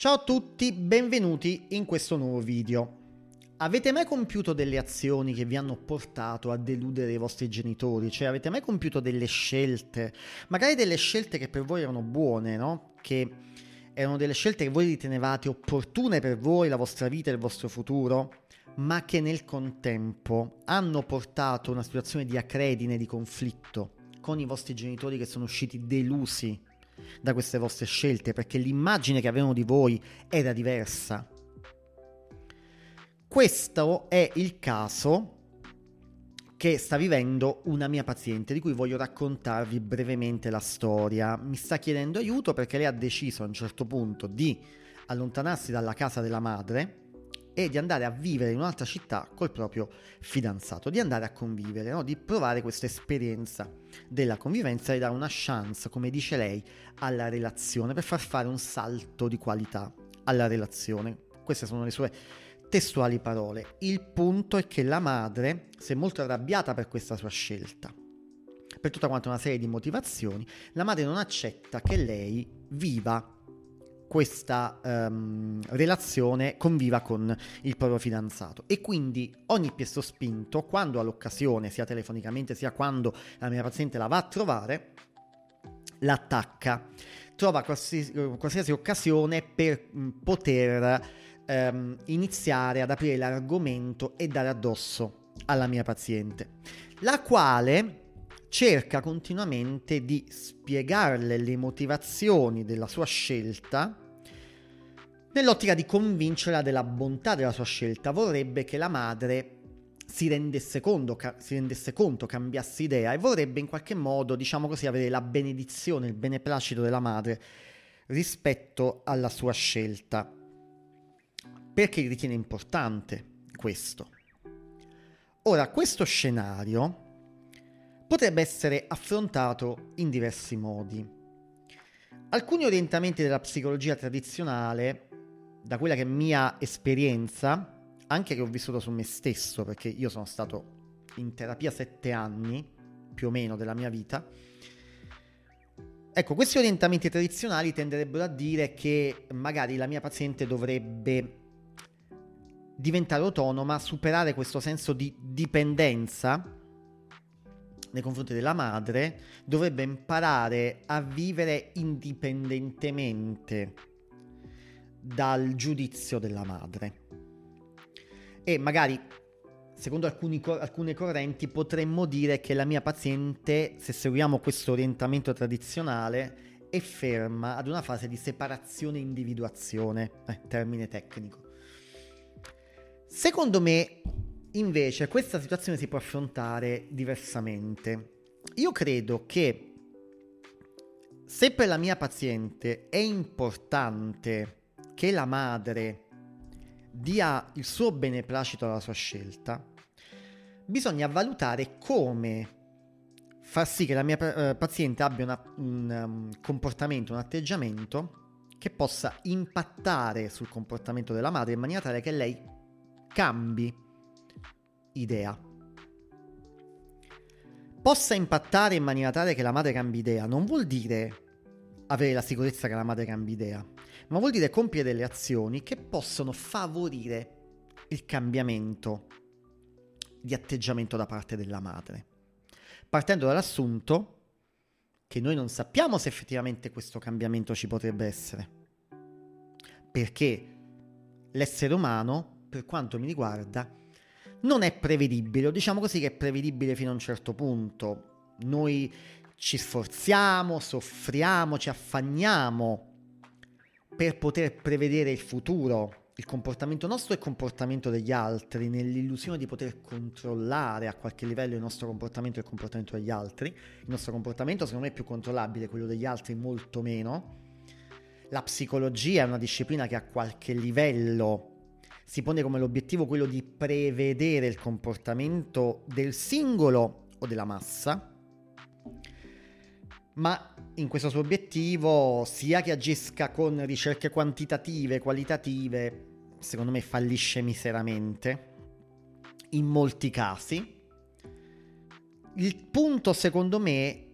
Ciao a tutti, benvenuti in questo nuovo video. Avete mai compiuto delle azioni che vi hanno portato a deludere i vostri genitori? Cioè avete mai compiuto delle scelte, magari delle scelte che per voi erano buone, no? Che erano delle scelte che voi ritenevate opportune per voi, la vostra vita e il vostro futuro, ma che nel contempo hanno portato a una situazione di acredine, di conflitto con i vostri genitori che sono usciti delusi da queste vostre scelte perché l'immagine che avevano di voi era diversa. Questo è il caso che sta vivendo una mia paziente di cui voglio raccontarvi brevemente la storia. Mi sta chiedendo aiuto perché lei ha deciso a un certo punto di allontanarsi dalla casa della madre e di andare a vivere in un'altra città col proprio fidanzato, di andare a convivere, no? di provare questa esperienza della convivenza e dare una chance, come dice lei, alla relazione per far fare un salto di qualità alla relazione. Queste sono le sue testuali parole. Il punto è che la madre si è molto arrabbiata per questa sua scelta. Per tutta quanta una serie di motivazioni, la madre non accetta che lei viva questa um, relazione conviva con il proprio fidanzato. E quindi ogni piesto spinto quando ha l'occasione sia telefonicamente sia quando la mia paziente la va a trovare l'attacca. Trova qualsiasi, qualsiasi occasione per mh, poter ehm, iniziare ad aprire l'argomento e dare addosso alla mia paziente, la quale cerca continuamente di spiegarle le motivazioni della sua scelta nell'ottica di convincerla della bontà della sua scelta. Vorrebbe che la madre si rendesse, conto, ca- si rendesse conto, cambiasse idea e vorrebbe in qualche modo, diciamo così, avere la benedizione, il beneplacito della madre rispetto alla sua scelta perché ritiene importante questo. Ora, questo scenario potrebbe essere affrontato in diversi modi. Alcuni orientamenti della psicologia tradizionale, da quella che è mia esperienza, anche che ho vissuto su me stesso, perché io sono stato in terapia sette anni, più o meno, della mia vita, Ecco, questi orientamenti tradizionali tenderebbero a dire che magari la mia paziente dovrebbe diventare autonoma, superare questo senso di dipendenza nei confronti della madre, dovrebbe imparare a vivere indipendentemente dal giudizio della madre. E magari, secondo alcuni, alcune correnti, potremmo dire che la mia paziente, se seguiamo questo orientamento tradizionale, è ferma ad una fase di separazione e individuazione, eh, termine tecnico. Secondo me, invece, questa situazione si può affrontare diversamente. Io credo che se per la mia paziente è importante che la madre dia il suo beneplacito alla sua scelta, bisogna valutare come far sì che la mia uh, paziente abbia una, un um, comportamento, un atteggiamento che possa impattare sul comportamento della madre in maniera tale che lei cambi idea. Possa impattare in maniera tale che la madre cambi idea non vuol dire avere la sicurezza che la madre cambi idea, ma vuol dire compiere delle azioni che possono favorire il cambiamento di atteggiamento da parte della madre, partendo dall'assunto che noi non sappiamo se effettivamente questo cambiamento ci potrebbe essere, perché l'essere umano per quanto mi riguarda, non è prevedibile, o diciamo così che è prevedibile fino a un certo punto. Noi ci sforziamo, soffriamo, ci affanniamo per poter prevedere il futuro, il comportamento nostro e il comportamento degli altri, nell'illusione di poter controllare a qualche livello il nostro comportamento e il comportamento degli altri. Il nostro comportamento secondo me è più controllabile, quello degli altri molto meno. La psicologia è una disciplina che a qualche livello si pone come l'obiettivo quello di prevedere il comportamento del singolo o della massa, ma in questo suo obiettivo, sia che agisca con ricerche quantitative, qualitative, secondo me fallisce miseramente, in molti casi. Il punto, secondo me,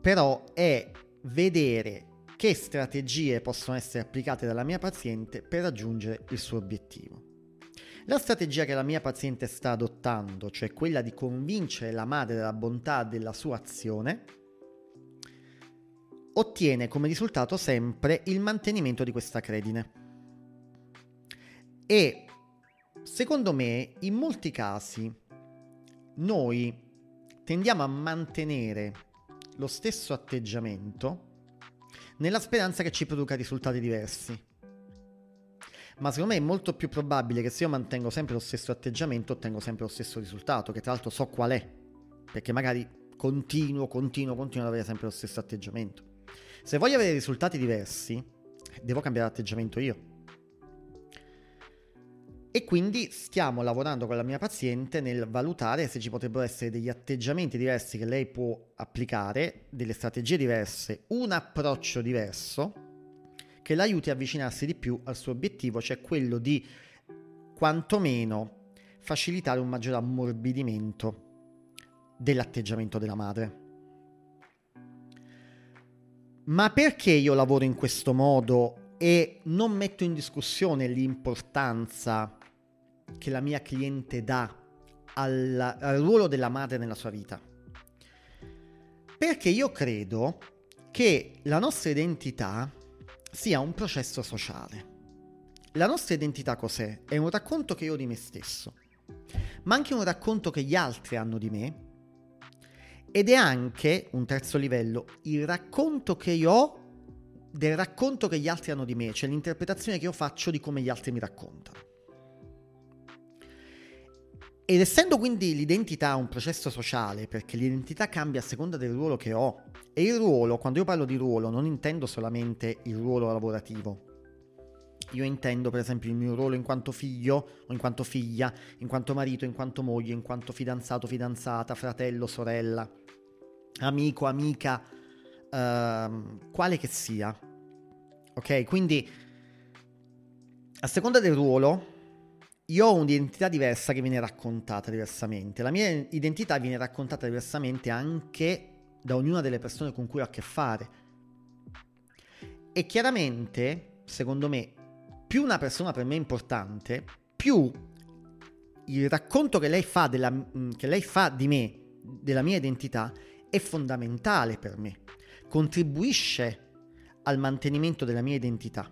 però, è vedere che strategie possono essere applicate dalla mia paziente per raggiungere il suo obiettivo. La strategia che la mia paziente sta adottando, cioè quella di convincere la madre della bontà della sua azione, ottiene come risultato sempre il mantenimento di questa credine. E secondo me, in molti casi, noi tendiamo a mantenere lo stesso atteggiamento nella speranza che ci produca risultati diversi. Ma secondo me è molto più probabile che se io mantengo sempre lo stesso atteggiamento ottengo sempre lo stesso risultato, che tra l'altro so qual è, perché magari continuo, continuo, continuo ad avere sempre lo stesso atteggiamento. Se voglio avere risultati diversi, devo cambiare atteggiamento io. E quindi stiamo lavorando con la mia paziente nel valutare se ci potrebbero essere degli atteggiamenti diversi che lei può applicare, delle strategie diverse, un approccio diverso che l'aiuti a avvicinarsi di più al suo obiettivo, cioè quello di quantomeno facilitare un maggiore ammorbidimento dell'atteggiamento della madre. Ma perché io lavoro in questo modo e non metto in discussione l'importanza che la mia cliente dà al, al ruolo della madre nella sua vita? Perché io credo che la nostra identità sia un processo sociale. La nostra identità cos'è? È un racconto che io ho di me stesso, ma anche un racconto che gli altri hanno di me ed è anche, un terzo livello, il racconto che io ho del racconto che gli altri hanno di me, cioè l'interpretazione che io faccio di come gli altri mi raccontano. Ed essendo quindi l'identità un processo sociale, perché l'identità cambia a seconda del ruolo che ho, e il ruolo, quando io parlo di ruolo, non intendo solamente il ruolo lavorativo. Io intendo per esempio il mio ruolo in quanto figlio o in quanto figlia, in quanto marito, in quanto moglie, in quanto fidanzato, fidanzata, fratello, sorella amico, amica, uh, quale che sia. Ok, quindi a seconda del ruolo io ho un'identità diversa che viene raccontata diversamente. La mia identità viene raccontata diversamente anche da ognuna delle persone con cui ho a che fare. E chiaramente, secondo me, più una persona per me è importante, più il racconto che lei fa, della, che lei fa di me, della mia identità, è fondamentale per me, contribuisce al mantenimento della mia identità.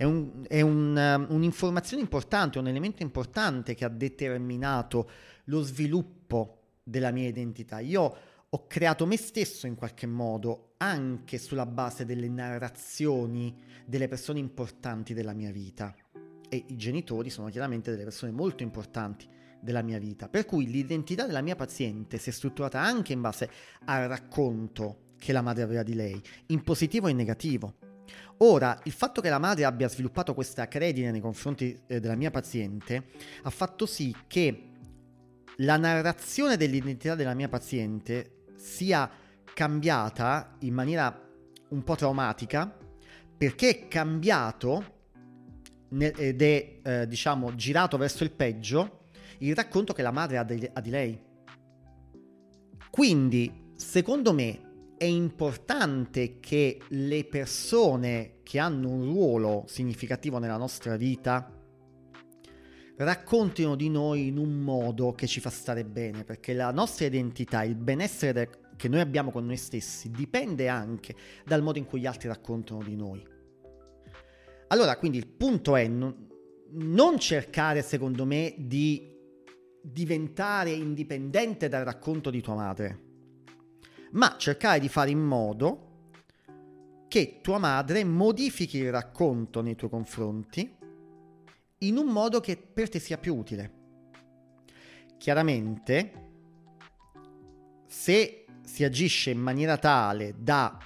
È, un, è un, um, un'informazione importante, un elemento importante che ha determinato lo sviluppo della mia identità. Io ho creato me stesso in qualche modo anche sulla base delle narrazioni delle persone importanti della mia vita. E i genitori sono chiaramente delle persone molto importanti della mia vita. Per cui l'identità della mia paziente si è strutturata anche in base al racconto che la madre aveva di lei, in positivo e in negativo. Ora, il fatto che la madre abbia sviluppato questa credine nei confronti eh, della mia paziente ha fatto sì che la narrazione dell'identità della mia paziente sia cambiata in maniera un po' traumatica perché è cambiato ed è eh, diciamo girato verso il peggio il racconto che la madre ha di, ha di lei. Quindi, secondo me, è importante che le persone che hanno un ruolo significativo nella nostra vita raccontino di noi in un modo che ci fa stare bene, perché la nostra identità, il benessere che noi abbiamo con noi stessi, dipende anche dal modo in cui gli altri raccontano di noi. Allora, quindi il punto è non, non cercare, secondo me, di diventare indipendente dal racconto di tua madre, ma cercare di fare in modo che tua madre modifichi il racconto nei tuoi confronti in un modo che per te sia più utile. Chiaramente, se si agisce in maniera tale da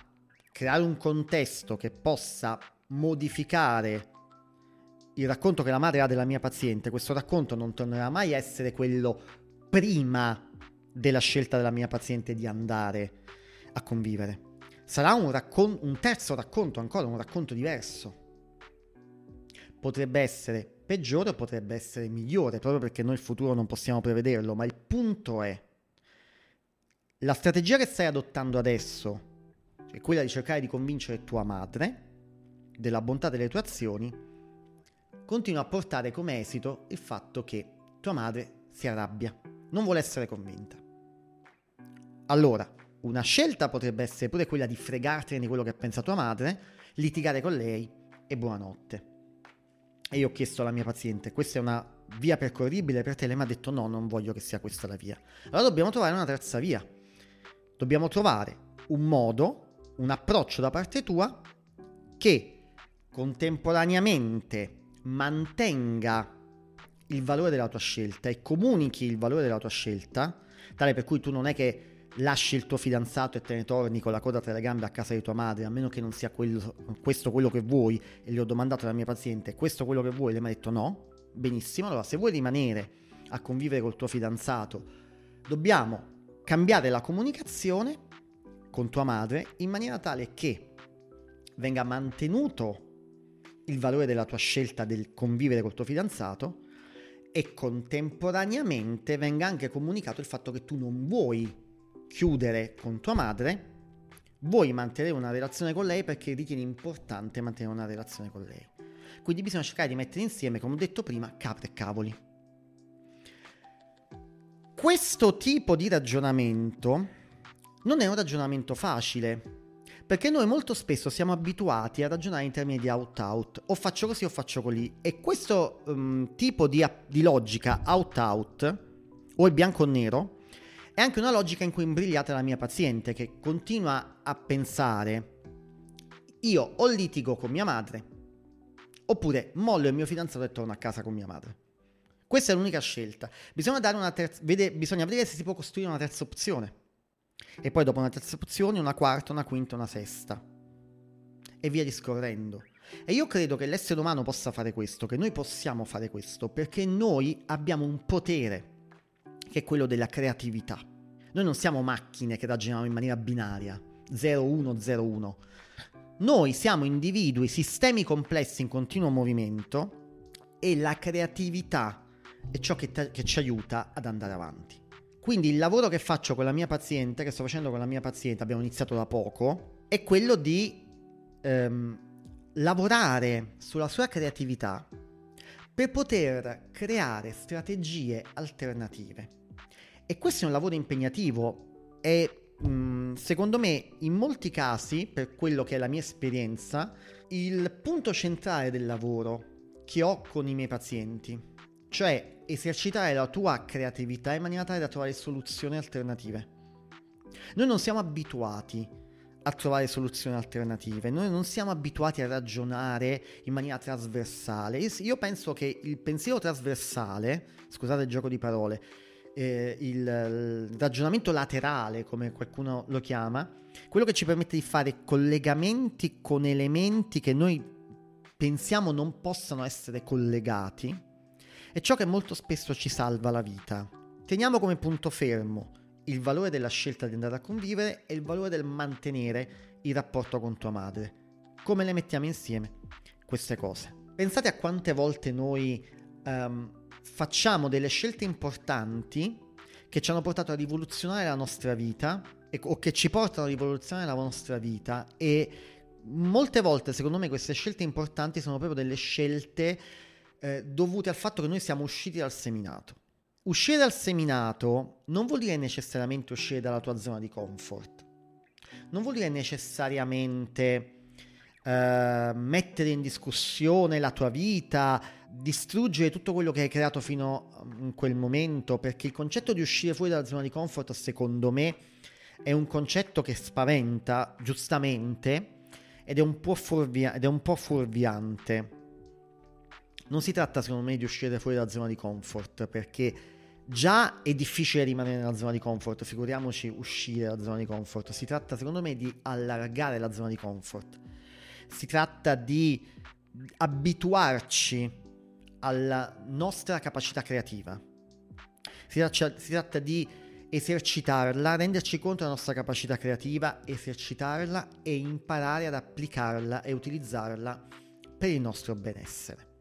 creare un contesto che possa modificare il racconto che la madre ha della mia paziente, questo racconto non tornerà mai a essere quello prima della scelta della mia paziente di andare a convivere. Sarà un, raccon- un terzo racconto, ancora un racconto diverso. Potrebbe essere peggiore o potrebbe essere migliore, proprio perché noi il futuro non possiamo prevederlo, ma il punto è, la strategia che stai adottando adesso, è quella di cercare di convincere tua madre della bontà delle tue azioni, continua a portare come esito il fatto che tua madre si arrabbia, non vuole essere convinta. Allora, una scelta potrebbe essere pure quella di fregartene di quello che pensa tua madre, litigare con lei e buonanotte. E io ho chiesto alla mia paziente, questa è una via percorribile per te? Lei mi ha detto no, non voglio che sia questa la via. Allora dobbiamo trovare una terza via. Dobbiamo trovare un modo, un approccio da parte tua che contemporaneamente mantenga il valore della tua scelta e comunichi il valore della tua scelta, tale per cui tu non è che lasci il tuo fidanzato e te ne torni con la coda tra le gambe a casa di tua madre, a meno che non sia quello, questo quello che vuoi, e gli ho domandato alla mia paziente, questo quello che vuoi? Lei mi ha detto no, benissimo, allora se vuoi rimanere a convivere col tuo fidanzato, dobbiamo cambiare la comunicazione con tua madre in maniera tale che venga mantenuto il valore della tua scelta del convivere col tuo fidanzato e contemporaneamente venga anche comunicato il fatto che tu non vuoi chiudere con tua madre, vuoi mantenere una relazione con lei perché ritieni importante mantenere una relazione con lei. Quindi bisogna cercare di mettere insieme, come ho detto prima, capre e cavoli. Questo tipo di ragionamento non è un ragionamento facile, perché noi molto spesso siamo abituati a ragionare in termini di out-out, o faccio così o faccio così, e questo um, tipo di, di logica out-out, o il bianco o nero, è anche una logica in cui è imbrigliata la mia paziente, che continua a pensare, io o litigo con mia madre, Oppure mollo il mio fidanzato e torno a casa con mia madre. Questa è l'unica scelta. Bisogna, terza, vede, bisogna vedere se si può costruire una terza opzione. E poi dopo una terza opzione, una quarta, una quinta, una sesta. E via discorrendo. E io credo che l'essere umano possa fare questo, che noi possiamo fare questo, perché noi abbiamo un potere, che è quello della creatività. Noi non siamo macchine che ragioniamo in maniera binaria, 0-1-0-1. Noi siamo individui, sistemi complessi in continuo movimento e la creatività è ciò che, te- che ci aiuta ad andare avanti. Quindi il lavoro che faccio con la mia paziente, che sto facendo con la mia paziente, abbiamo iniziato da poco, è quello di ehm, lavorare sulla sua creatività per poter creare strategie alternative. E questo è un lavoro impegnativo e Mm, secondo me, in molti casi, per quello che è la mia esperienza, il punto centrale del lavoro che ho con i miei pazienti, cioè esercitare la tua creatività in maniera tale da trovare soluzioni alternative. Noi non siamo abituati a trovare soluzioni alternative, noi non siamo abituati a ragionare in maniera trasversale. Io penso che il pensiero trasversale, scusate il gioco di parole, eh, il, il ragionamento laterale, come qualcuno lo chiama, quello che ci permette di fare collegamenti con elementi che noi pensiamo non possano essere collegati, è ciò che molto spesso ci salva la vita. Teniamo come punto fermo il valore della scelta di andare a convivere e il valore del mantenere il rapporto con tua madre. Come le mettiamo insieme queste cose? Pensate a quante volte noi um, facciamo delle scelte importanti che ci hanno portato a rivoluzionare la nostra vita o che ci portano a rivoluzionare la nostra vita e molte volte secondo me queste scelte importanti sono proprio delle scelte eh, dovute al fatto che noi siamo usciti dal seminato. Uscire dal seminato non vuol dire necessariamente uscire dalla tua zona di comfort, non vuol dire necessariamente eh, mettere in discussione la tua vita, distruggere tutto quello che hai creato fino a quel momento, perché il concetto di uscire fuori dalla zona di comfort, secondo me, è un concetto che spaventa, giustamente, ed è un po', fuorvia- ed è un po fuorviante. Non si tratta, secondo me, di uscire fuori dalla zona di comfort, perché già è difficile rimanere nella zona di comfort, figuriamoci uscire dalla zona di comfort. Si tratta, secondo me, di allargare la zona di comfort. Si tratta di abituarci alla nostra capacità creativa. Si tratta, si tratta di esercitarla, renderci conto della nostra capacità creativa, esercitarla e imparare ad applicarla e utilizzarla per il nostro benessere.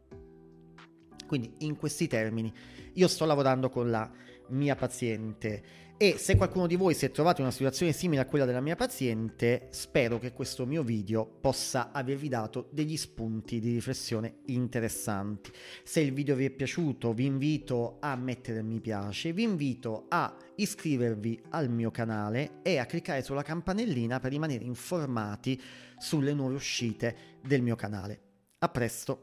Quindi in questi termini io sto lavorando con la mia paziente. E se qualcuno di voi si è trovato in una situazione simile a quella della mia paziente, spero che questo mio video possa avervi dato degli spunti di riflessione interessanti. Se il video vi è piaciuto, vi invito a mettere mi piace, vi invito a iscrivervi al mio canale e a cliccare sulla campanellina per rimanere informati sulle nuove uscite del mio canale. A presto!